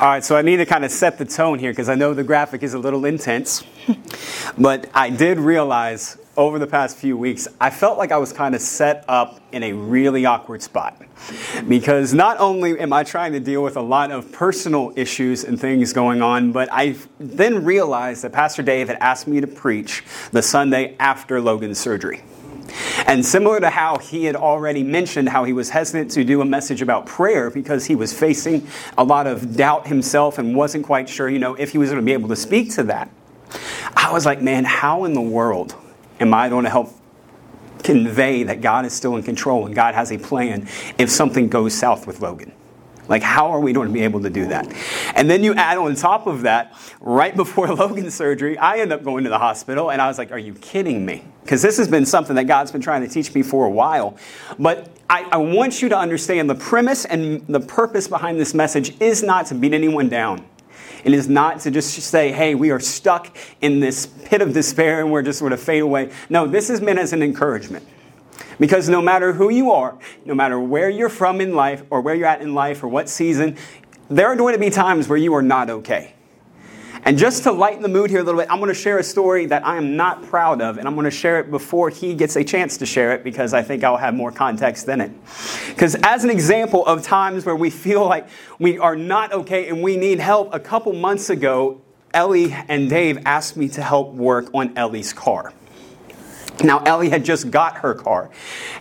All right, so I need to kind of set the tone here because I know the graphic is a little intense. but I did realize over the past few weeks, I felt like I was kind of set up in a really awkward spot. Because not only am I trying to deal with a lot of personal issues and things going on, but I then realized that Pastor Dave had asked me to preach the Sunday after Logan's surgery. And similar to how he had already mentioned how he was hesitant to do a message about prayer because he was facing a lot of doubt himself and wasn't quite sure, you know, if he was going to be able to speak to that. I was like, man, how in the world am I going to help convey that God is still in control and God has a plan if something goes south with Logan? Like, how are we going to be able to do that? And then you add on top of that, right before Logan's surgery, I end up going to the hospital, and I was like, Are you kidding me? Because this has been something that God's been trying to teach me for a while. But I, I want you to understand the premise and the purpose behind this message is not to beat anyone down. It is not to just say, hey, we are stuck in this pit of despair and we're just sort of fade away. No, this is meant as an encouragement. Because no matter who you are, no matter where you're from in life or where you're at in life or what season, there are going to be times where you are not okay. And just to lighten the mood here a little bit, I'm going to share a story that I am not proud of, and I'm going to share it before he gets a chance to share it because I think I'll have more context than it. Because, as an example of times where we feel like we are not okay and we need help, a couple months ago, Ellie and Dave asked me to help work on Ellie's car. Now, Ellie had just got her car,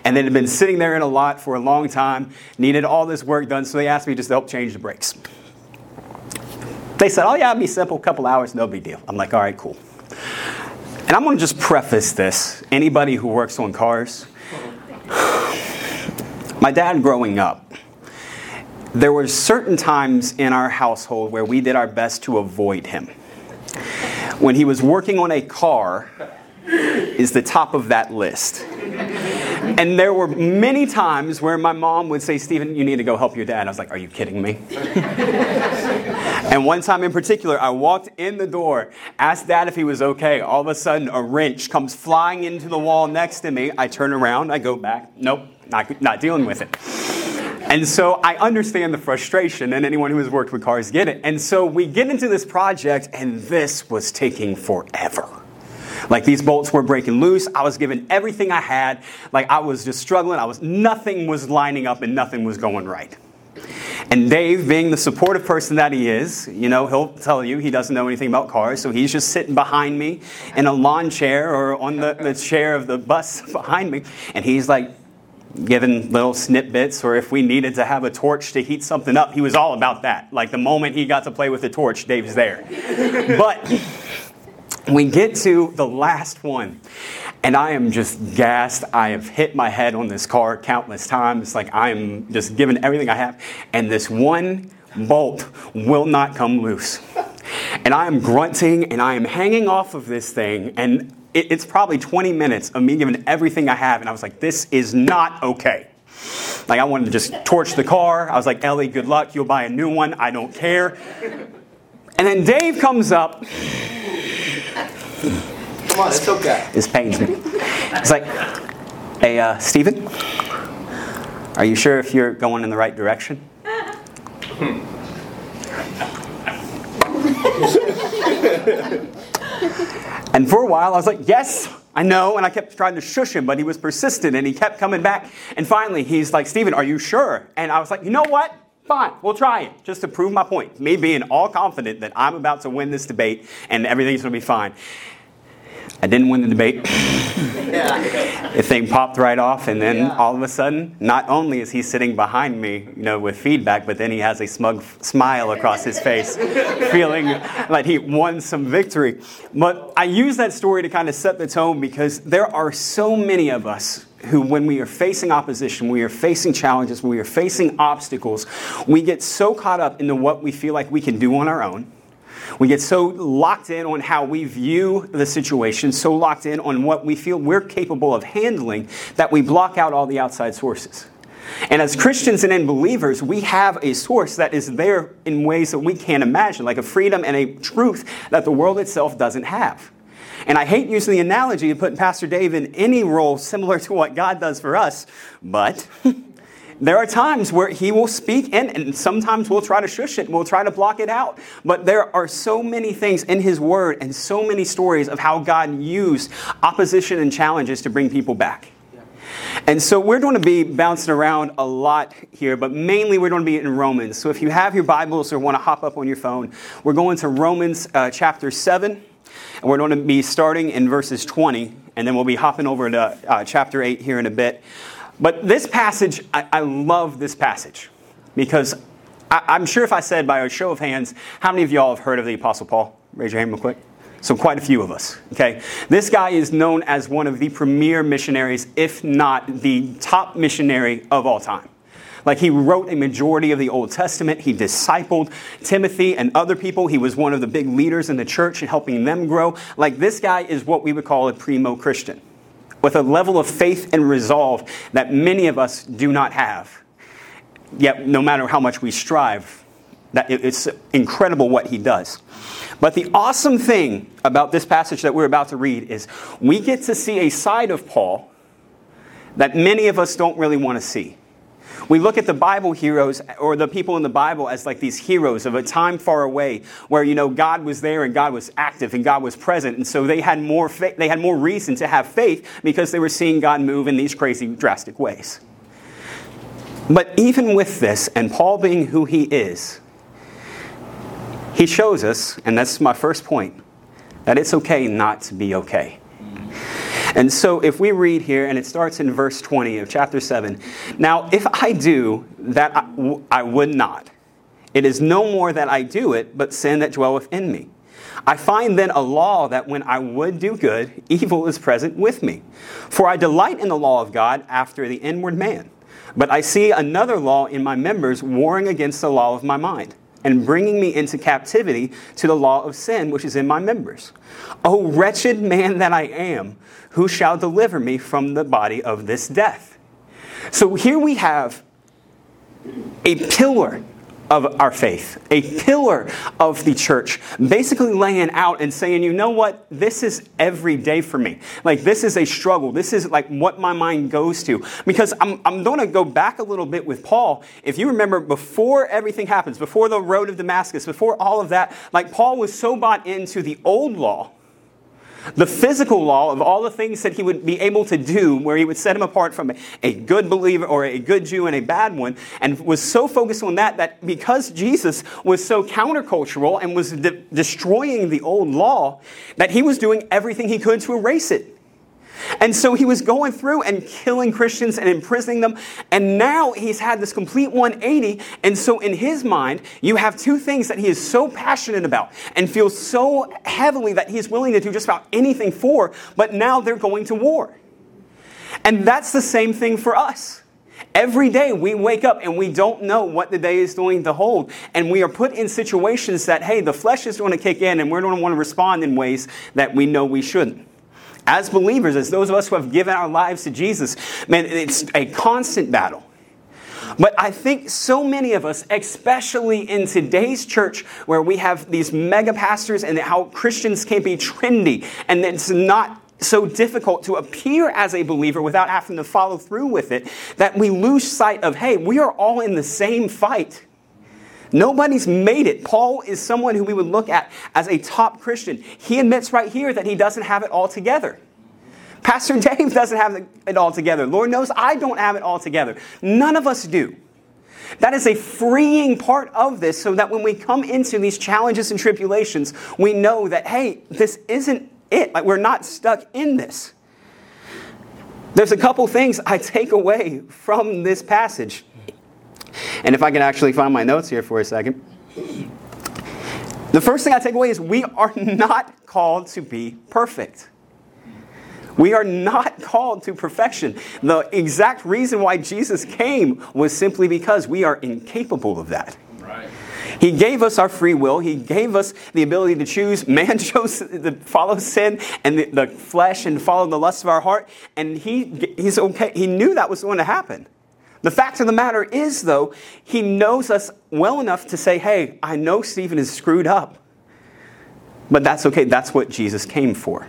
and it had been sitting there in a lot for a long time, needed all this work done, so they asked me just to help change the brakes. They said, Oh, yeah, it'll be simple, couple hours, no big deal. I'm like, All right, cool. And I'm to just preface this. Anybody who works on cars, my dad growing up, there were certain times in our household where we did our best to avoid him. When he was working on a car, is the top of that list. And there were many times where my mom would say, Stephen, you need to go help your dad. I was like, Are you kidding me? and one time in particular, I walked in the door, asked dad if he was okay. All of a sudden, a wrench comes flying into the wall next to me. I turn around, I go back. Nope, not, not dealing with it. And so I understand the frustration, and anyone who has worked with cars get it. And so we get into this project, and this was taking forever. Like these bolts were breaking loose. I was giving everything I had. Like I was just struggling. I was nothing was lining up and nothing was going right. And Dave, being the supportive person that he is, you know, he'll tell you he doesn't know anything about cars, so he's just sitting behind me in a lawn chair or on the, the chair of the bus behind me, and he's like giving little snippets, or if we needed to have a torch to heat something up, he was all about that. Like the moment he got to play with the torch, Dave's there. but we get to the last one, and I am just gassed. I have hit my head on this car countless times. Like I am just giving everything I have, and this one bolt will not come loose. And I am grunting and I am hanging off of this thing, and it, it's probably 20 minutes of me giving everything I have, and I was like, this is not okay. Like I wanted to just torch the car. I was like, Ellie, good luck. You'll buy a new one. I don't care. And then Dave comes up Come on, it's okay. Pains me. It's like, hey, uh, Stephen, are you sure if you're going in the right direction? and for a while, I was like, yes, I know. And I kept trying to shush him, but he was persistent and he kept coming back. And finally, he's like, Stephen, are you sure? And I was like, you know what? Fine, we'll try it just to prove my point. Me being all confident that I'm about to win this debate and everything's to be fine. I didn't win the debate. the thing popped right off, and then yeah. all of a sudden, not only is he sitting behind me, you know, with feedback, but then he has a smug smile across his face, feeling like he won some victory. But I use that story to kind of set the tone because there are so many of us who, when we are facing opposition, we are facing challenges, we are facing obstacles, we get so caught up into what we feel like we can do on our own we get so locked in on how we view the situation, so locked in on what we feel we're capable of handling, that we block out all the outside sources. And as Christians and believers, we have a source that is there in ways that we can't imagine, like a freedom and a truth that the world itself doesn't have. And I hate using the analogy of putting Pastor Dave in any role similar to what God does for us, but there are times where he will speak and, sometimes we'll try to shush it, we'll try to block it out. But there are so many things in his word and so many stories of how God used opposition and challenges to bring people back. And so we're going to be bouncing around a lot here, but mainly we're going to be in Romans. So if you have your Bibles or want to hop up on your phone, we're going to Romans uh, chapter 7, and we're going to be starting in verses 20, and then we'll be hopping over to uh, chapter 8 here in a bit. But this passage, I, I love this passage because I, I'm sure if I said by a show of hands, how many of y'all have heard of the Apostle Paul? Raise your hand real quick. So, quite a few of us. Okay? This guy is known as one of the premier missionaries, if not the top missionary of all time. Like, he wrote a majority of the Old Testament. He discipled Timothy and other people. He was one of the big leaders in the church and helping them grow. Like, this guy is what we would call a primo Christian with a level of faith and resolve that many of us do not have. Yet, no matter how much we strive, that it's incredible what he does. But the awesome thing about this passage that we're about to read is we get to see a side of Paul that many of us don't really want to see. We look at the Bible heroes or the people in the Bible as like these heroes of a time far away where you know God was there and God was active and God was present and so they had more fa- they had more reason to have faith because they were seeing God move in these crazy drastic ways. But even with this and Paul being who he is, he shows us, and that's my first point, that it's okay not to be okay. And so if we read here, and it starts in verse 20 of chapter 7 Now, if I do that I, w- I would not, it is no more that I do it, but sin that dwelleth in me. I find then a law that when I would do good, evil is present with me. For I delight in the law of God after the inward man. But I see another law in my members warring against the law of my mind and bringing me into captivity to the law of sin which is in my members. O wretched man that I am, who shall deliver me from the body of this death? So here we have a pillar of our faith, a pillar of the church, basically laying out and saying, you know what, this is every day for me. Like, this is a struggle. This is like what my mind goes to. Because I'm, I'm going to go back a little bit with Paul. If you remember, before everything happens, before the road of Damascus, before all of that, like, Paul was so bought into the old law the physical law of all the things that he would be able to do, where he would set him apart from a good believer or a good Jew and a bad one, and was so focused on that that because Jesus was so countercultural and was de- destroying the old law, that he was doing everything he could to erase it. And so he was going through and killing Christians and imprisoning them. And now he's had this complete 180. And so in his mind, you have two things that he is so passionate about and feels so heavily that he's willing to do just about anything for. But now they're going to war. And that's the same thing for us. Every day we wake up and we don't know what the day is going to hold. And we are put in situations that, hey, the flesh is going to kick in and we're going to want to respond in ways that we know we shouldn't as believers, as those of us who have given our lives to Jesus, man, it's a constant battle. But I think so many of us, especially in today's church where we have these mega pastors and how Christians can be trendy and it's not so difficult to appear as a believer without having to follow through with it, that we lose sight of, hey, we are all in the same fight. Nobody's made it. Paul is someone who we would look at as a top Christian. He admits right here that he doesn't have it all together. Pastor Dave doesn't have it all together. Lord knows I don't have it all together. None of us do. That is a freeing part of this so that when we come into these challenges and tribulations, we know that, hey, this isn't it. Like, we're not stuck in this. There's a couple things I take away from this passage. And if I can actually find my notes here for a second. The first thing I take away is we are not called to be perfect. We are not called to perfection. The exact reason why Jesus came was simply because we are incapable of that. Right. He gave us our free will. He gave us the ability to choose. Man chose to follow sin and the, the flesh and follow the lust of our heart. And he, he's okay. He knew that was going to happen. The fact of the matter is, though, he knows us well enough to say, hey, I know Stephen is screwed up. But that's okay. That's what Jesus came for.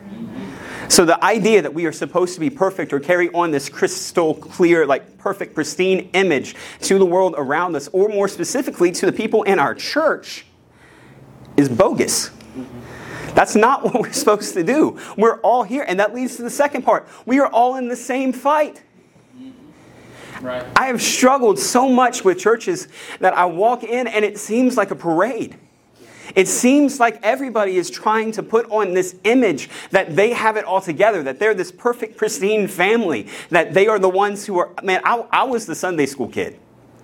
So the idea that we are supposed to be perfect or carry on this crystal clear, like perfect, pristine image to the world around us, or more specifically to the people in our church, is bogus. That's not what we're supposed to do. We're all here, and that leads to the second part. We are all in the same fight. Right. I have struggled so much with churches that I walk in and it seems like a parade. It seems like everybody is trying to put on this image that they have it all together, that they're this perfect, pristine family, that they are the ones who are. Man, I, I was the Sunday school kid.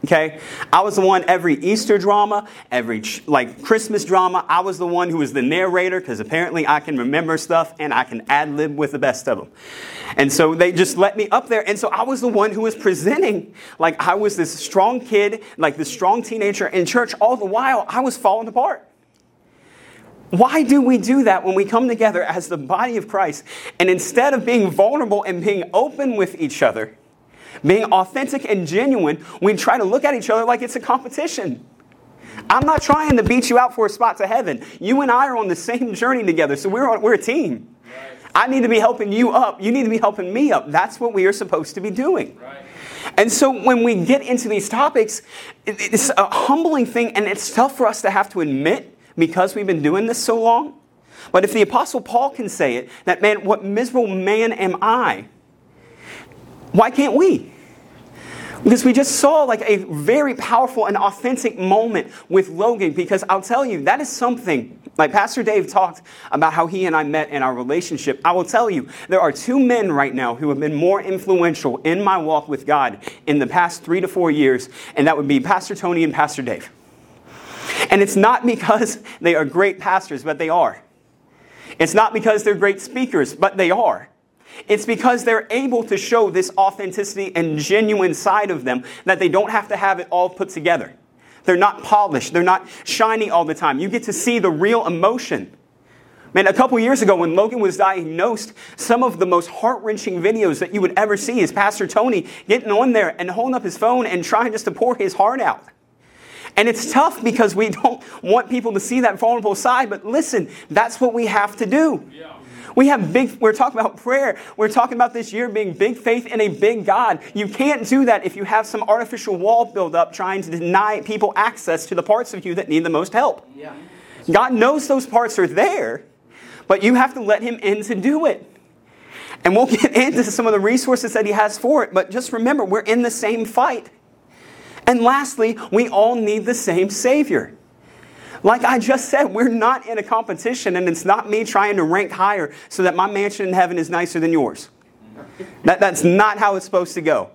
Okay? I was the one every Easter drama, every like Christmas drama, I was the one who was the narrator because apparently I can remember stuff and I can ad lib with the best of them. And so they just let me up there. And so I was the one who was presenting like I was this strong kid, like this strong teenager in church. All the while, I was falling apart. Why do we do that when we come together as the body of Christ and instead of being vulnerable and being open with each other, being authentic and genuine, we try to look at each other like it's a competition? I'm not trying to beat you out for a spot to heaven. You and I are on the same journey together, so we're, on, we're a team. I need to be helping you up. You need to be helping me up. That's what we are supposed to be doing. Right. And so when we get into these topics, it's a humbling thing, and it's tough for us to have to admit because we've been doing this so long? But if the Apostle Paul can say it, that man, what miserable man am I? Why can't we? Because we just saw like a very powerful and authentic moment with Logan. Because I'll tell you, that is something, like Pastor Dave talked about how he and I met in our relationship. I will tell you, there are two men right now who have been more influential in my walk with God in the past three to four years, and that would be Pastor Tony and Pastor Dave. And it's not because they are great pastors, but they are. It's not because they're great speakers, but they are. It's because they're able to show this authenticity and genuine side of them that they don't have to have it all put together. They're not polished, they're not shiny all the time. You get to see the real emotion. Man, a couple years ago when Logan was diagnosed, some of the most heart wrenching videos that you would ever see is Pastor Tony getting on there and holding up his phone and trying just to pour his heart out. And it's tough because we don't want people to see that vulnerable side, but listen, that's what we have to do. Yeah. We have big, we're talking about prayer. We're talking about this year being big faith in a big God. You can't do that if you have some artificial wall built up trying to deny people access to the parts of you that need the most help. Yeah. God knows those parts are there, but you have to let Him in to do it. And we'll get into some of the resources that He has for it, but just remember, we're in the same fight. And lastly, we all need the same Savior. Like I just said, we're not in a competition, and it's not me trying to rank higher so that my mansion in heaven is nicer than yours. That, that's not how it's supposed to go.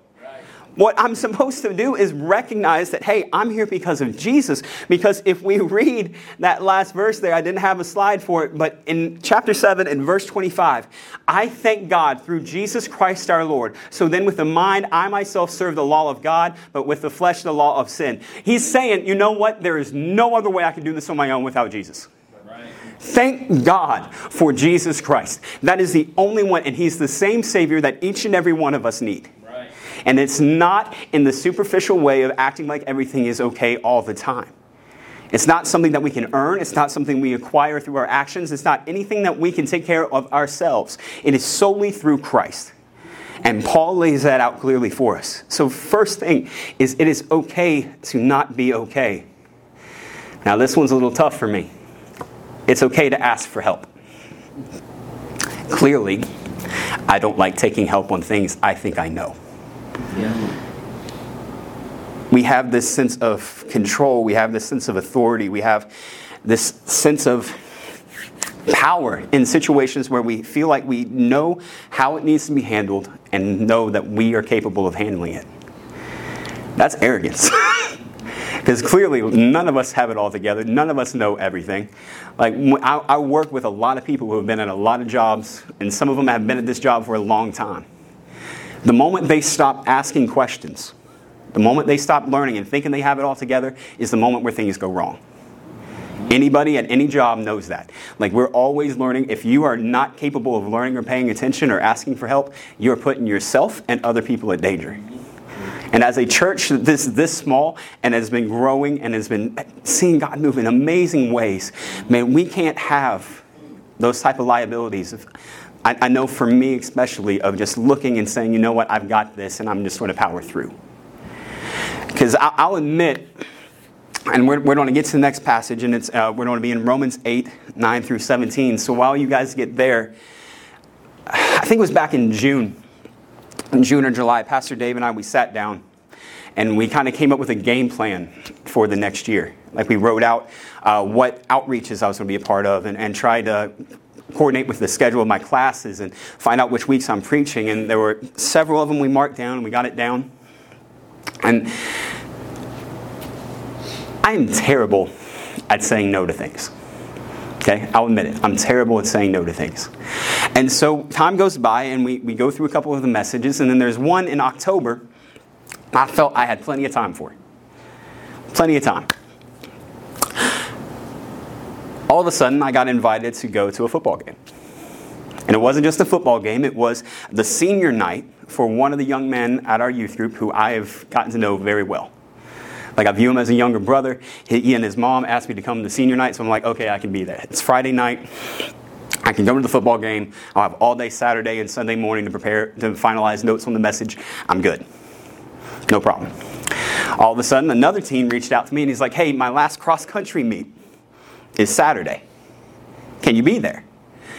What I'm supposed to do is recognize that, hey, I'm here because of Jesus. Because if we read that last verse there, I didn't have a slide for it, but in chapter 7 and verse 25, I thank God through Jesus Christ our Lord. So then with the mind, I myself serve the law of God, but with the flesh, the law of sin. He's saying, you know what? There is no other way I can do this on my own without Jesus. Thank God for Jesus Christ. That is the only one, and He's the same Savior that each and every one of us need. And it's not in the superficial way of acting like everything is okay all the time. It's not something that we can earn. It's not something we acquire through our actions. It's not anything that we can take care of ourselves. It is solely through Christ. And Paul lays that out clearly for us. So, first thing is it is okay to not be okay. Now, this one's a little tough for me. It's okay to ask for help. Clearly, I don't like taking help on things I think I know. We have this sense of control, we have this sense of authority, we have this sense of power in situations where we feel like we know how it needs to be handled and know that we are capable of handling it. That's arrogance. Because clearly, none of us have it all together. None of us know everything. Like, I, I work with a lot of people who have been at a lot of jobs, and some of them have been at this job for a long time. The moment they stop asking questions, the moment they stop learning and thinking they have it all together, is the moment where things go wrong. Anybody at any job knows that. Like, we're always learning. If you are not capable of learning or paying attention or asking for help, you're putting yourself and other people at danger. And as a church this this small and has been growing and has been seeing God move in amazing ways, man, we can't have those type of liabilities I, I know for me, especially, of just looking and saying, you know what, I've got this, and I'm just going to power through. Because I'll admit, and we're, we're going to get to the next passage, and it's, uh, we're going to be in Romans 8, 9 through 17. So while you guys get there, I think it was back in June, in June or July, Pastor Dave and I, we sat down and we kind of came up with a game plan for the next year. Like we wrote out uh, what outreaches I was going to be a part of and, and tried to coordinate with the schedule of my classes and find out which weeks I'm preaching. And there were several of them we marked down and we got it down. And I am terrible at saying no to things. Okay, I'll admit it. I'm terrible at saying no to things. And so time goes by and we, we go through a couple of the messages, and then there's one in October I felt I had plenty of time for. It. Plenty of time. All of a sudden, I got invited to go to a football game. And it wasn't just a football game, it was the senior night for one of the young men at our youth group who I have gotten to know very well. Like, I view him as a younger brother. He and his mom asked me to come to senior night, so I'm like, okay, I can be there. It's Friday night. I can go to the football game. I'll have all day Saturday and Sunday morning to prepare, to finalize notes on the message. I'm good. No problem. All of a sudden, another teen reached out to me and he's like, hey, my last cross country meet is Saturday. Can you be there?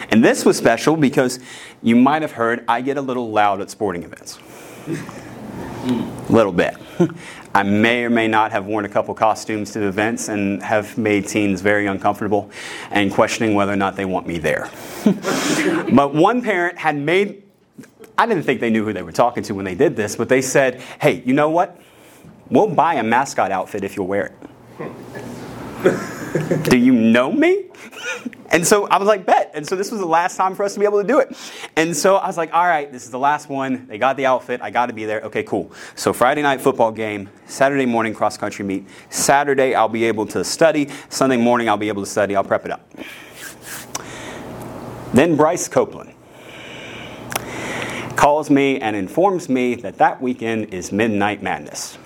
And this was special because you might have heard I get a little loud at sporting events. A little bit. I may or may not have worn a couple costumes to events and have made teens very uncomfortable and questioning whether or not they want me there. but one parent had made I didn't think they knew who they were talking to when they did this, but they said, hey, you know what? We'll buy a mascot outfit if you'll wear it. Do you know me? and so I was like, bet. And so this was the last time for us to be able to do it. And so I was like, all right, this is the last one. They got the outfit. I got to be there. Okay, cool. So Friday night football game, Saturday morning cross country meet. Saturday I'll be able to study. Sunday morning I'll be able to study. I'll prep it up. Then Bryce Copeland calls me and informs me that that weekend is Midnight Madness.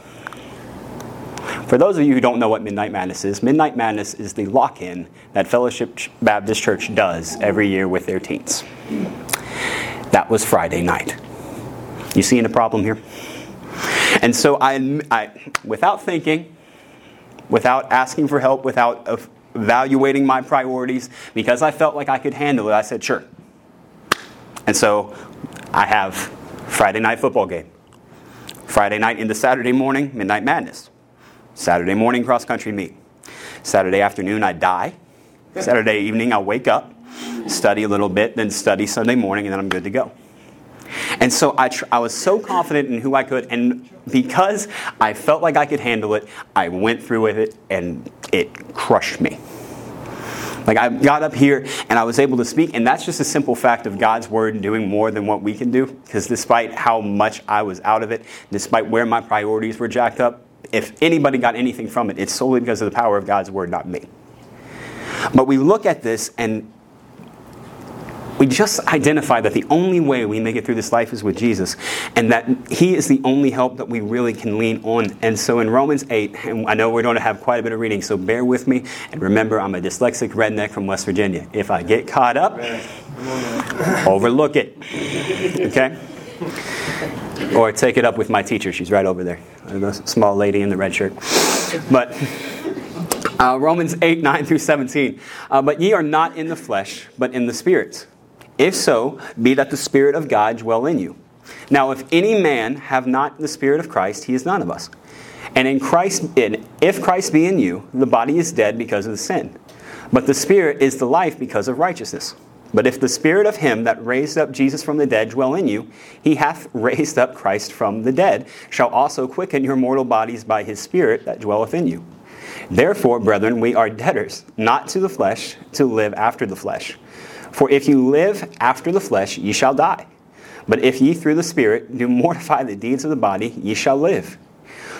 For those of you who don't know what Midnight Madness is, Midnight Madness is the lock in that Fellowship Baptist Church does every year with their teens. That was Friday night. You seeing the problem here? And so I, I without thinking, without asking for help, without evaluating my priorities, because I felt like I could handle it, I said, sure. And so I have Friday night football game. Friday night into Saturday morning, midnight madness. Saturday morning cross country meet. Saturday afternoon, I die. Saturday evening, I'll wake up, study a little bit, then study Sunday morning, and then I'm good to go. And so I, tr- I was so confident in who I could, and because I felt like I could handle it, I went through with it, and it crushed me. Like I got up here and I was able to speak, and that's just a simple fact of God's word doing more than what we can do. Because despite how much I was out of it, despite where my priorities were jacked up, if anybody got anything from it, it's solely because of the power of God's word, not me. But we look at this and we just identify that the only way we make it through this life is with Jesus, and that He is the only help that we really can lean on. And so in Romans 8, and I know we're going to have quite a bit of reading, so bear with me. And remember, I'm a dyslexic redneck from West Virginia. If I get caught up, overlook it. Okay? Or take it up with my teacher. She's right over there, the small lady in the red shirt. But. Uh, Romans 8, 9 through 17. Uh, but ye are not in the flesh, but in the Spirit if so, be that the Spirit of God dwell in you. Now, if any man have not the Spirit of Christ, he is none of us. And in Christ, in, if Christ be in you, the body is dead because of the sin, but the Spirit is the life because of righteousness. But if the Spirit of him that raised up Jesus from the dead dwell in you, he hath raised up Christ from the dead, shall also quicken your mortal bodies by his Spirit that dwelleth in you. Therefore, brethren, we are debtors, not to the flesh, to live after the flesh. For if you live after the flesh, ye shall die. But if ye through the Spirit do mortify the deeds of the body, ye shall live.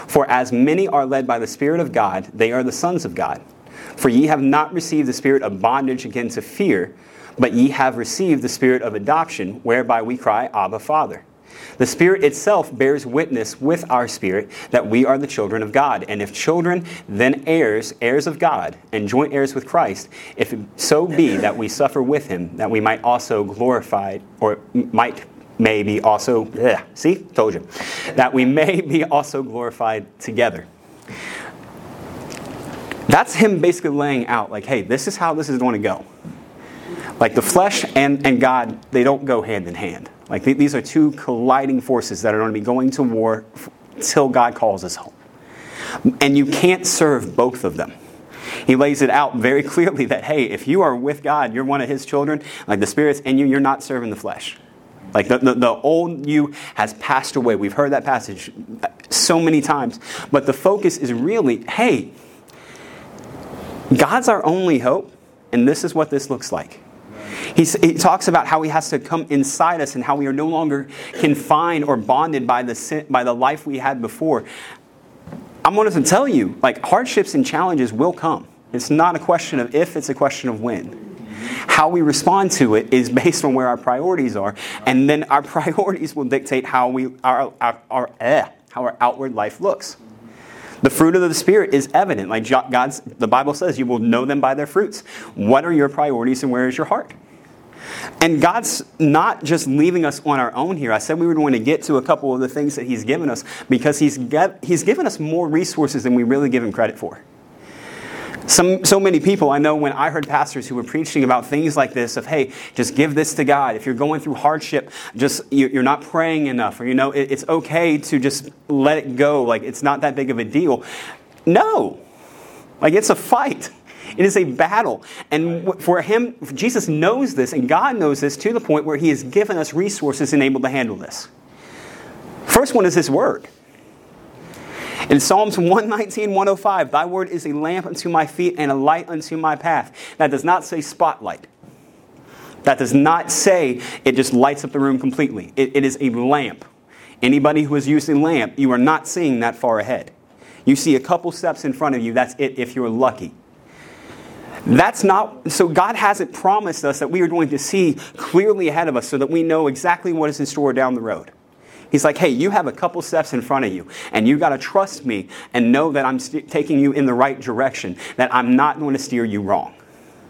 For as many are led by the Spirit of God, they are the sons of God. For ye have not received the spirit of bondage again to fear, but ye have received the spirit of adoption, whereby we cry, Abba, Father. The Spirit itself bears witness with our spirit that we are the children of God. And if children, then heirs, heirs of God, and joint heirs with Christ, if so be that we suffer with him, that we might also glorify, or might may be also, see, told you, that we may be also glorified together. That's him basically laying out, like, hey, this is how this is going to go. Like the flesh and, and God, they don't go hand in hand. Like th- these are two colliding forces that are going to be going to war till God calls us home. And you can't serve both of them. He lays it out very clearly that, hey, if you are with God, you're one of His children, like the Spirit's in you, you're not serving the flesh. Like the, the, the, old you has passed away. We've heard that passage uh, so many times. But the focus is really hey, God's our only hope, and this is what this looks like. He's, he talks about how he has to come inside us and how we are no longer confined or bonded by the, sin, by the life we had before. I'm to tell you, like, hardships and challenges will come. It's not a question of if, it's a question of when. How we respond to it is based on where our priorities are, and then our priorities will dictate how we our, our, our eh, how our outward life looks. The fruit of the Spirit is evident. Like God's, the Bible says, you will know them by their fruits. What are your priorities and where is your heart? And God's not just leaving us on our own here. I said we were going to get to a couple of the things that He's given us because He's, get, he's given us more resources than we really give Him credit for. Some, so many people, I know when I heard pastors who were preaching about things like this of, hey, just give this to God. If you're going through hardship, just you're not praying enough, or you know, it's okay to just let it go. Like it's not that big of a deal. No, like it's a fight. It is a battle. And for him, Jesus knows this, and God knows this to the point where he has given us resources enabled to handle this. First one is his word. In Psalms 119, 105, Thy word is a lamp unto my feet and a light unto my path. That does not say spotlight. That does not say it just lights up the room completely. it, it is a lamp. Anybody who is using a lamp, you are not seeing that far ahead. You see a couple steps in front of you, that's it if you're lucky. That's not, so God hasn't promised us that we are going to see clearly ahead of us so that we know exactly what is in store down the road. He's like, hey, you have a couple steps in front of you, and you got to trust me and know that I'm st- taking you in the right direction, that I'm not going to steer you wrong.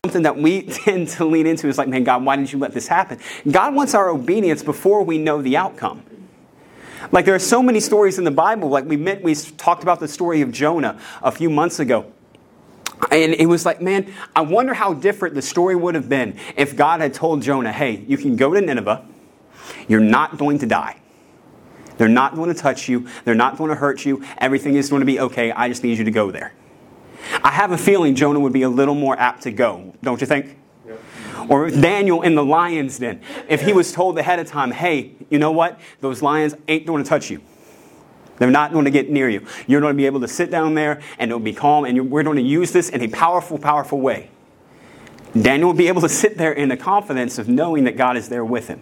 Something that we tend to lean into is like, man, God, why didn't you let this happen? God wants our obedience before we know the outcome. Like there are so many stories in the Bible. Like we met, we talked about the story of Jonah a few months ago. And it was like, man, I wonder how different the story would have been if God had told Jonah, hey, you can go to Nineveh, you're not going to die. They're not going to touch you. They're not going to hurt you. Everything is going to be okay. I just need you to go there. I have a feeling Jonah would be a little more apt to go, don't you think? Yep. Or Daniel in the lion's den, if he was told ahead of time, hey, you know what? Those lions ain't going to touch you. They're not going to get near you. You're going to be able to sit down there and it'll be calm, and we're going to use this in a powerful, powerful way. Daniel will be able to sit there in the confidence of knowing that God is there with him.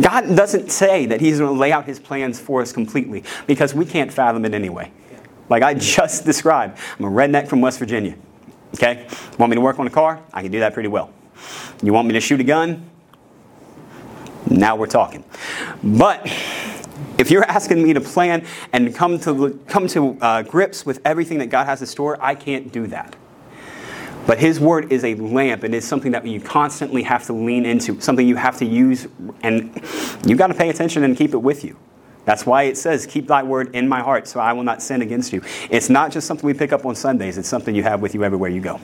God doesn't say that He's going to lay out His plans for us completely because we can't fathom it anyway. Like I just described, I'm a redneck from West Virginia. Okay? Want me to work on a car? I can do that pretty well. You want me to shoot a gun? Now we're talking. But if you're asking me to plan and come to, come to uh, grips with everything that God has in store, I can't do that. But His Word is a lamp and it's something that you constantly have to lean into, something you have to use, and you've got to pay attention and keep it with you. That's why it says, Keep thy word in my heart, so I will not sin against you. It's not just something we pick up on Sundays, it's something you have with you everywhere you go.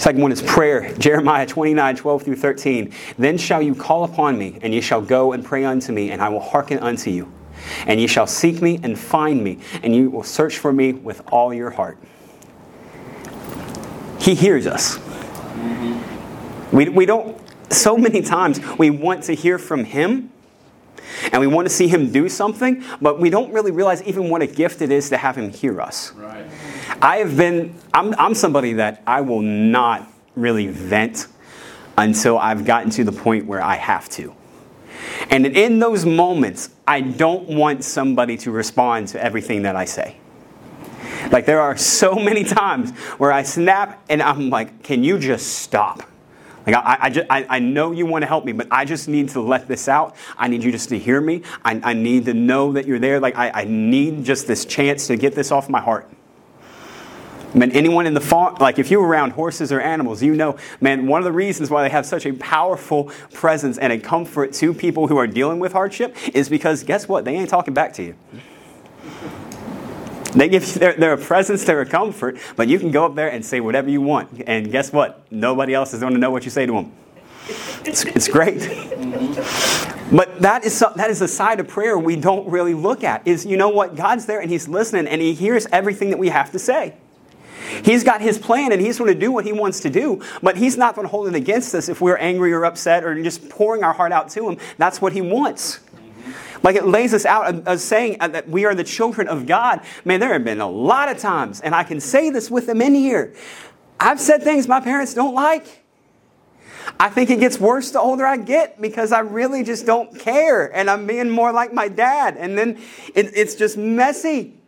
Second one is prayer. Jeremiah 29, 12 through 13. Then shall you call upon me, and ye shall go and pray unto me, and I will hearken unto you. And ye shall seek me and find me, and you will search for me with all your heart. He hears us. We, we don't, so many times we want to hear from Him and we want to see Him do something, but we don't really realize even what a gift it is to have Him hear us. Right. I have been, I'm, I'm somebody that I will not really vent until I've gotten to the point where I have to. And in those moments, I don't want somebody to respond to everything that I say. Like there are so many times where I snap and I'm like, can you just stop? Like I, I, just, I, I know you want to help me, but I just need to let this out. I need you just to hear me. I, I need to know that you're there. Like I, I need just this chance to get this off my heart. Man, anyone in the farm, like if you're around horses or animals, you know, man, one of the reasons why they have such a powerful presence and a comfort to people who are dealing with hardship is because guess what? They ain't talking back to you. They give you their, their presence, their comfort, but you can go up there and say whatever you want. And guess what? Nobody else is going to know what you say to them. It's, it's great. Mm-hmm. But that is, that is a side of prayer we don't really look at. Is you know what? God's there and He's listening and He hears everything that we have to say. He's got his plan and he's going to do what he wants to do, but he's not going to hold it against us if we're angry or upset or just pouring our heart out to him. That's what he wants. Like it lays us out uh, as saying uh, that we are the children of God. Man, there have been a lot of times, and I can say this with them in here. I've said things my parents don't like. I think it gets worse the older I get because I really just don't care and I'm being more like my dad. And then it, it's just messy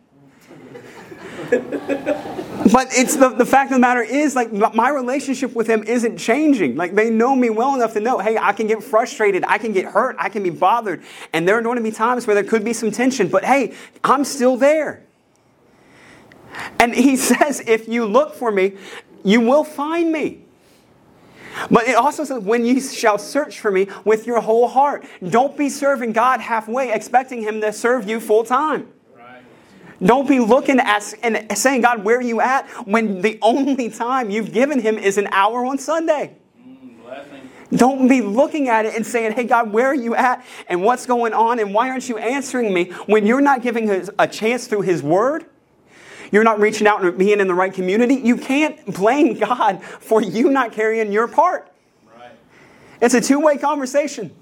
but it's the, the fact of the matter is like my relationship with him isn't changing like they know me well enough to know hey i can get frustrated i can get hurt i can be bothered and there are going to be times where there could be some tension but hey i'm still there and he says if you look for me you will find me but it also says, when you shall search for me with your whole heart. Don't be serving God halfway, expecting Him to serve you full time. Don't be looking at and saying, God, where are you at? When the only time you've given him is an hour on Sunday. Don't be looking at it and saying, Hey, God, where are you at? And what's going on? And why aren't you answering me? When you're not giving his, a chance through His Word, you're not reaching out and being in the right community, you can't blame God for you not carrying your part. Right. It's a two way conversation.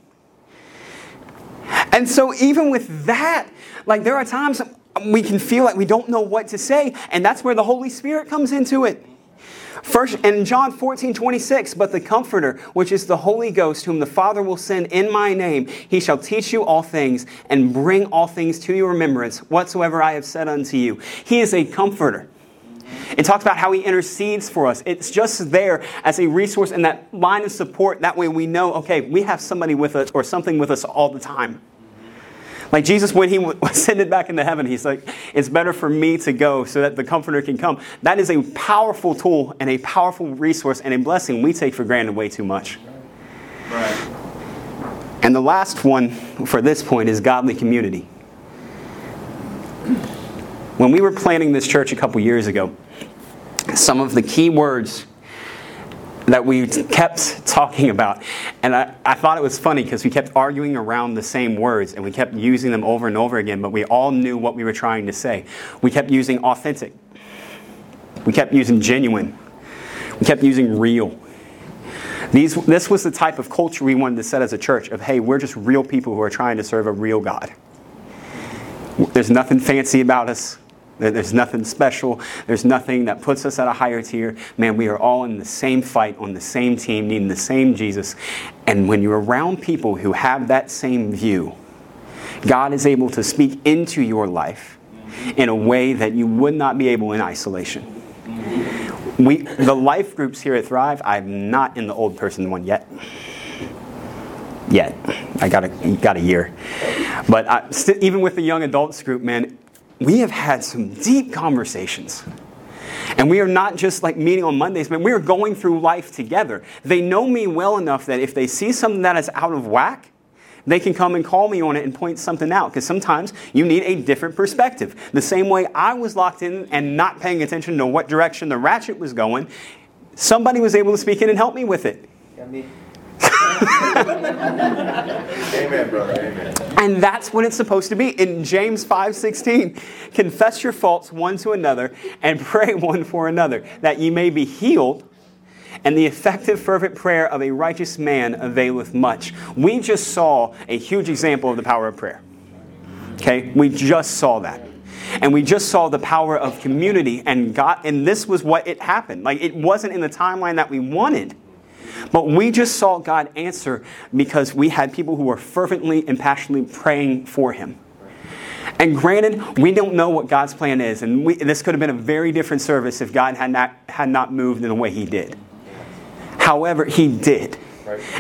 And so, even with that, like there are times we can feel like we don't know what to say, and that's where the Holy Spirit comes into it. First, in John 14, 26, but the Comforter, which is the Holy Ghost, whom the Father will send in my name, he shall teach you all things and bring all things to your remembrance, whatsoever I have said unto you. He is a comforter. It talks about how he intercedes for us. It's just there as a resource and that line of support. That way we know, okay, we have somebody with us or something with us all the time. Like Jesus, when he was ascended back into heaven, he's like, it's better for me to go so that the Comforter can come. That is a powerful tool and a powerful resource and a blessing we take for granted way too much. Right. And the last one for this point is godly community. When we were planning this church a couple years ago, some of the key words that we kept talking about. And I, I thought it was funny because we kept arguing around the same words and we kept using them over and over again, but we all knew what we were trying to say. We kept using authentic, we kept using genuine, we kept using real. These, this was the type of culture we wanted to set as a church of, hey, we're just real people who are trying to serve a real God. There's nothing fancy about us. There's nothing special. There's nothing that puts us at a higher tier. Man, we are all in the same fight, on the same team, needing the same Jesus. And when you're around people who have that same view, God is able to speak into your life in a way that you would not be able in isolation. We, the life groups here at Thrive, I'm not in the old person one yet. Yet. I got a, got a year. But I, st- even with the young adults group, man, we have had some deep conversations. And we are not just like meeting on Mondays, but we are going through life together. They know me well enough that if they see something that is out of whack, they can come and call me on it and point something out because sometimes you need a different perspective. The same way I was locked in and not paying attention to what direction the ratchet was going, somebody was able to speak in and help me with it. Amen, brother. Amen. And that's what it's supposed to be. In James 5:16, confess your faults one to another and pray one for another, that ye may be healed. And the effective, fervent prayer of a righteous man availeth much. We just saw a huge example of the power of prayer. Okay? We just saw that. And we just saw the power of community and God, and this was what it happened. Like it wasn't in the timeline that we wanted but we just saw God answer because we had people who were fervently and passionately praying for him. And granted, we don't know what God's plan is, and we, this could have been a very different service if God had not, had not moved in the way he did. However, he did.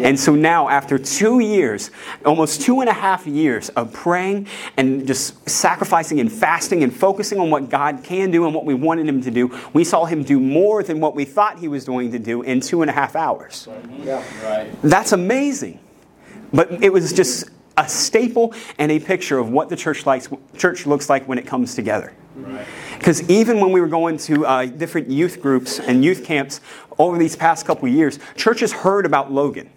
And so now, after two years, almost two and a half years of praying and just sacrificing and fasting and focusing on what God can do and what we wanted Him to do, we saw Him do more than what we thought He was going to do in two and a half hours. Yeah. Right. That's amazing. But it was just a staple and a picture of what the church, likes, church looks like when it comes together. Because even when we were going to uh, different youth groups and youth camps over these past couple years, churches heard about Logan.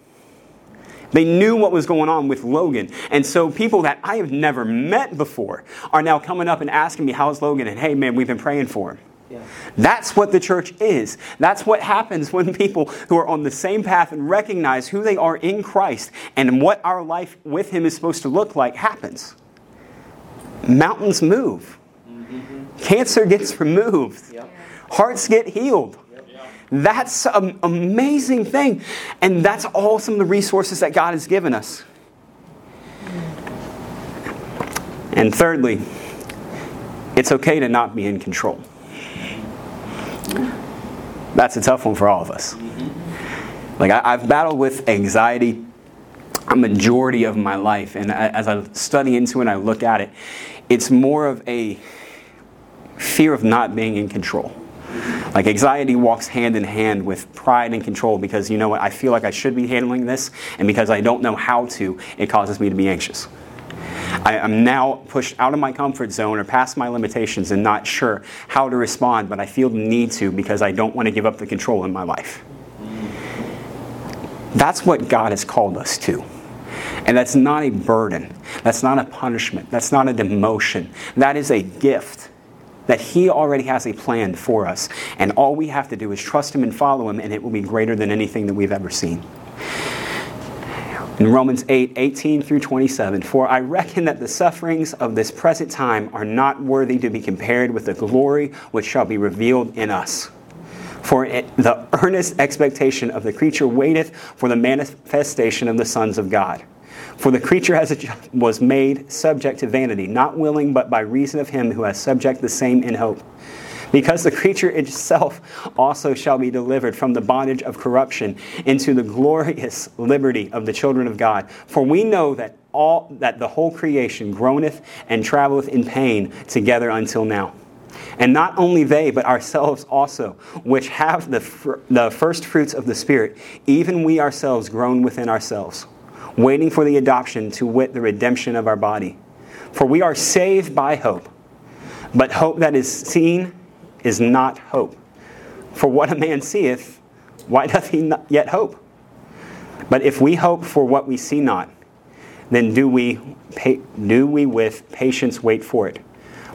They knew what was going on with Logan. And so people that I have never met before are now coming up and asking me, How's Logan? And hey, man, we've been praying for him. Yeah. That's what the church is. That's what happens when people who are on the same path and recognize who they are in Christ and what our life with Him is supposed to look like happens. Mountains move. Mm-hmm. Cancer gets removed. Yep. Hearts get healed. That's an amazing thing. And that's all some of the resources that God has given us. And thirdly, it's okay to not be in control. That's a tough one for all of us. Like, I, have battled with anxiety a majority of my life. And as I study into it and I look at it, it's more of a fear of not being in control. Like anxiety walks hand in hand with pride and control because you know what, I feel like I should be handling this, and because I don't know how to, it causes me to be anxious. I am now pushed out of my comfort zone or past my limitations and not sure how to respond, but I feel the need to because I don't want to give up the control in my life. That's what God has called us to. And that's not a burden. That's not a punishment. That's not a demotion. That is a gift that He already has a plan for us. And all we have to do is trust Him and follow Him, and it will be greater than anything that we've ever seen. In Romans 8, 18 through 27, for I reckon that the sufferings of this present time are not worthy to be compared with the glory which shall be revealed in us. For it, the earnest expectation of the creature waiteth for the manifestation of the sons of God. For the creature as it was made subject to vanity, not willing, but by reason of him who has subject the same in hope. Because the creature itself also shall be delivered from the bondage of corruption into the glorious liberty of the children of God. For we know that all that the whole creation groaneth and travelleth in pain together until now. And not only they, but ourselves also, which have the, fir- the first fruits of the Spirit, even we ourselves groan within ourselves waiting for the adoption to wit the redemption of our body. For we are saved by hope. But hope that is seen is not hope. For what a man seeth, why doth he yet hope? But if we hope for what we see not, then do we, do we with patience wait for it.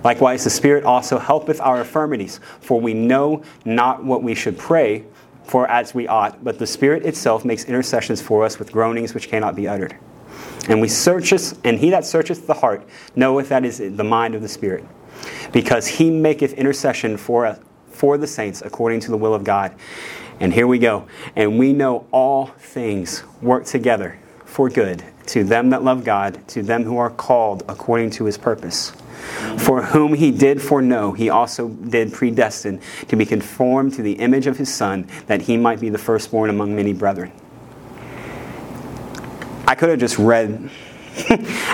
Likewise, the Spirit also helpeth our infirmities, for we know not what we should pray for as we ought, but the Spirit itself makes intercessions for us with groanings which cannot be uttered. And we searcheth, and he that searcheth the heart knoweth that is the mind of the Spirit, because he maketh intercession for us, for the saints according to the will of God. And here we go. And we know all things work together for good to them that love God, to them who are called according to his purpose. For whom he did foreknow, he also did predestine to be conformed to the image of his Son, that he might be the firstborn among many brethren. I could have just read.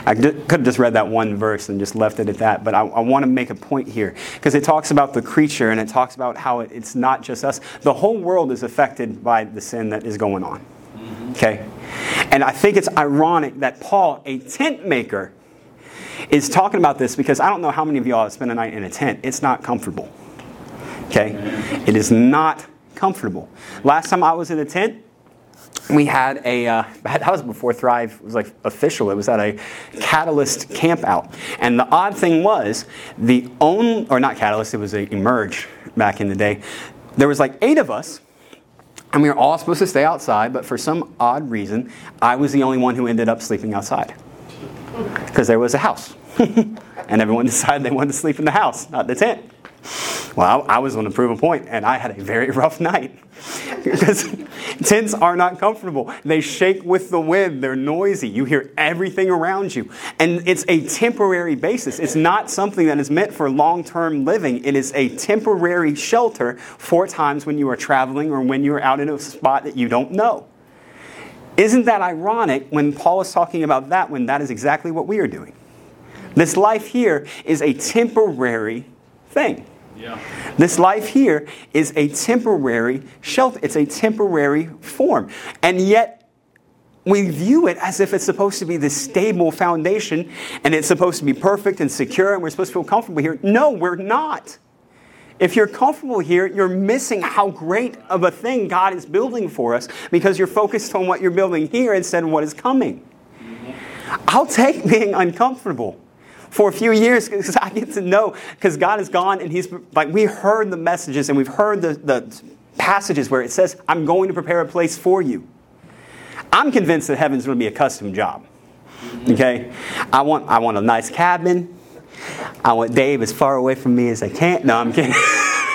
I could have just read that one verse and just left it at that, but I, I want to make a point here because it talks about the creature and it talks about how it, it's not just us. The whole world is affected by the sin that is going on. Mm-hmm. Okay? And I think it's ironic that Paul, a tent maker, is talking about this because I don't know how many of y'all have spent a night in a tent. It's not comfortable. Okay? It is not comfortable. Last time I was in a tent, we had a uh, that was before Thrive was like official. It was at a Catalyst camp out, and the odd thing was the own or not Catalyst. It was a Emerge back in the day. There was like eight of us, and we were all supposed to stay outside. But for some odd reason, I was the only one who ended up sleeping outside because there was a house. and everyone decided they wanted to sleep in the house, not the tent. Well, I was going to prove a point, and I had a very rough night. because tents are not comfortable. They shake with the wind, they're noisy. You hear everything around you. And it's a temporary basis. It's not something that is meant for long term living. It is a temporary shelter for times when you are traveling or when you're out in a spot that you don't know. Isn't that ironic when Paul is talking about that when that is exactly what we are doing? This life here is a temporary thing. Yeah. This life here is a temporary shelter. It's a temporary form. And yet, we view it as if it's supposed to be this stable foundation and it's supposed to be perfect and secure and we're supposed to feel comfortable here. No, we're not. If you're comfortable here, you're missing how great of a thing God is building for us because you're focused on what you're building here instead of what is coming. I'll take being uncomfortable for a few years because I get to know because God is gone and He's like we heard the messages and we've heard the, the passages where it says, I'm going to prepare a place for you. I'm convinced that heaven's going to be a custom job. Okay? I want I want a nice cabin. I want Dave as far away from me as I can. No, I'm kidding.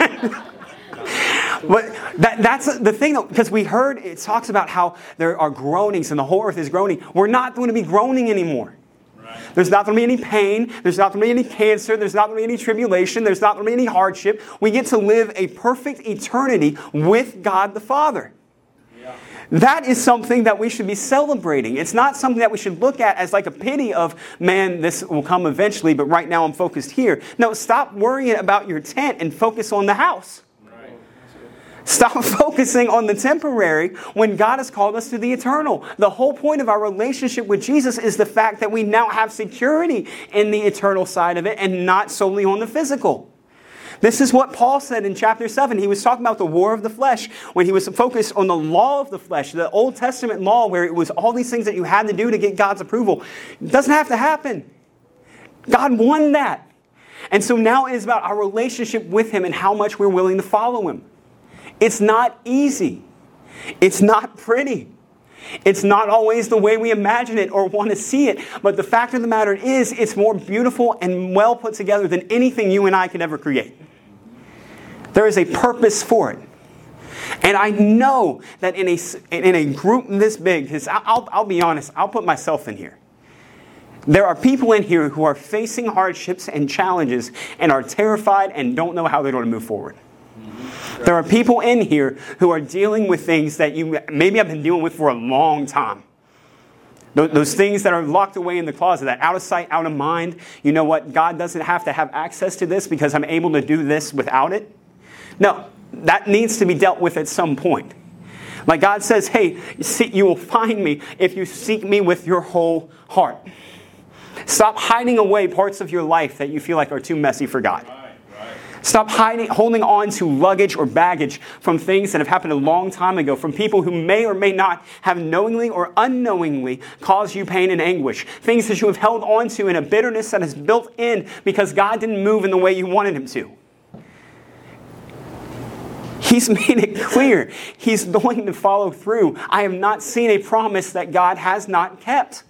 but that, that's the thing, though, because we heard it talks about how there are groanings and the whole earth is groaning. We're not going to be groaning anymore. There's not going to be any pain. There's not going to be any cancer. There's not going to be any tribulation. There's not going to be any hardship. We get to live a perfect eternity with God the Father. That is something that we should be celebrating. It's not something that we should look at as like a pity of, man, this will come eventually, but right now I'm focused here. No, stop worrying about your tent and focus on the house. Stop focusing on the temporary when God has called us to the eternal. The whole point of our relationship with Jesus is the fact that we now have security in the eternal side of it and not solely on the physical. This is what Paul said in chapter 7. He was talking about the war of the flesh when he was focused on the law of the flesh, the Old Testament law, where it was all these things that you had to do to get God's approval. It doesn't have to happen. God won that. And so now it is about our relationship with Him and how much we're willing to follow Him. It's not easy. It's not pretty. It's not always the way we imagine it or want to see it, but the fact of the matter is, it's more beautiful and well put together than anything you and I could ever create. There is a purpose for it. And I know that in a, in a group this big, because I'll, I'll be honest, I'll put myself in here. There are people in here who are facing hardships and challenges and are terrified and don't know how they're going to move forward. There are people in here who are dealing with things that you maybe have been dealing with for a long time. Those things that are locked away in the closet, that out of sight, out of mind. You know what? God doesn't have to have access to this because I'm able to do this without it. No, that needs to be dealt with at some point. Like God says, hey, you will find me if you seek me with your whole heart. Stop hiding away parts of your life that you feel like are too messy for God. Stop hiding, holding on to luggage or baggage from things that have happened a long time ago, from people who may or may not have knowingly or unknowingly caused you pain and anguish. Things that you have held on to in a bitterness that is built in because God didn't move in the way you wanted Him to. He's made it clear He's going to follow through. I have not seen a promise that God has not kept.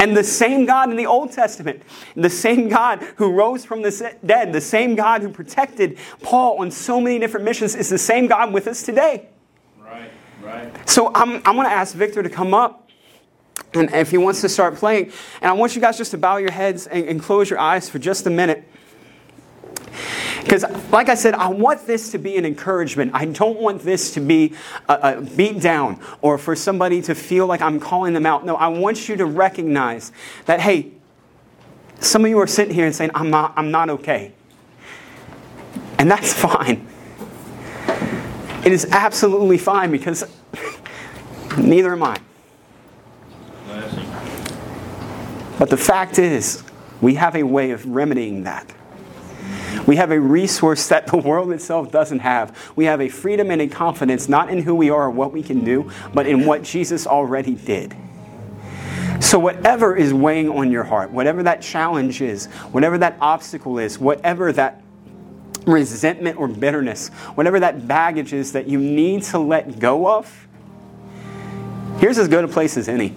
And the same God in the Old Testament, the same God who rose from the dead, the same God who protected Paul on so many different missions, is the same God with us today. Right, right. So I'm, I'm going to ask Victor to come up. And if he wants to start playing, and I want you guys just to bow your heads and, and close your eyes for just a minute. Because, like I said, I want this to be an encouragement. I don't want this to be a, a beat down or for somebody to feel like I'm calling them out. No, I want you to recognize that, hey, some of you are sitting here and saying, I'm not, I'm not okay. And that's fine. It is absolutely fine because neither am I. But the fact is, we have a way of remedying that. We have a resource that the world itself doesn't have. We have a freedom and a confidence not in who we are or what we can do, but in what Jesus already did. So, whatever is weighing on your heart, whatever that challenge is, whatever that obstacle is, whatever that resentment or bitterness, whatever that baggage is that you need to let go of, here's as good a place as any.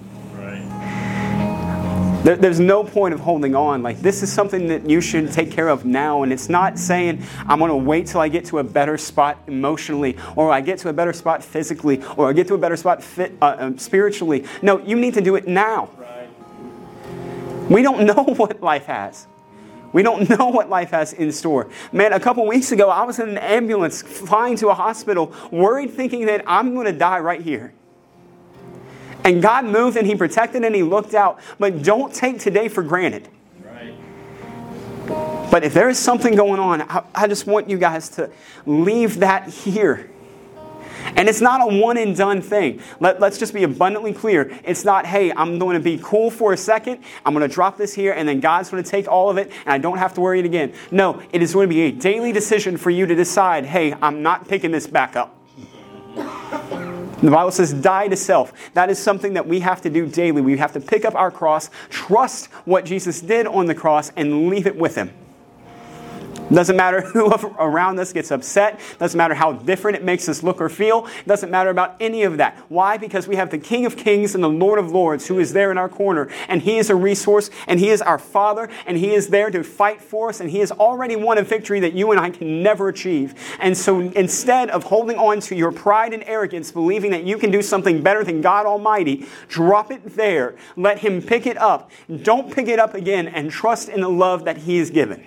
There, there's no point of holding on. Like, this is something that you should take care of now. And it's not saying, I'm going to wait till I get to a better spot emotionally, or I get to a better spot physically, or I get to a better spot fit, uh, uh, spiritually. No, you need to do it now. Right. We don't know what life has. We don't know what life has in store. Man, a couple weeks ago, I was in an ambulance flying to a hospital, worried, thinking that I'm going to die right here. And God moved and He protected and He looked out. But don't take today for granted. Right. But if there is something going on, I, I just want you guys to leave that here. And it's not a one and done thing. Let, us just be abundantly clear. It's not, hey, I'm going to be cool for a second. I'm going to drop this here, and then God's going to take all of it, and I don't have to worry it again. No, it is going to be a daily decision for you to decide, hey, I'm not picking this back up. The Bible says, die to self. That is something that we have to do daily. We have to pick up our cross, trust what Jesus did on the cross, and leave it with Him. Doesn't matter who around us gets upset. Doesn't matter how different it makes us look or feel. Doesn't matter about any of that. Why? Because we have the King of Kings and the Lord of Lords who is there in our corner. And He is a resource and He is our Father and He is there to fight for us and He has already won a victory that you and I can never achieve. And so instead of holding on to your pride and arrogance, believing that you can do something better than God Almighty, drop it there. Let Him pick it up. Don't pick it up again and trust in the love that He has given.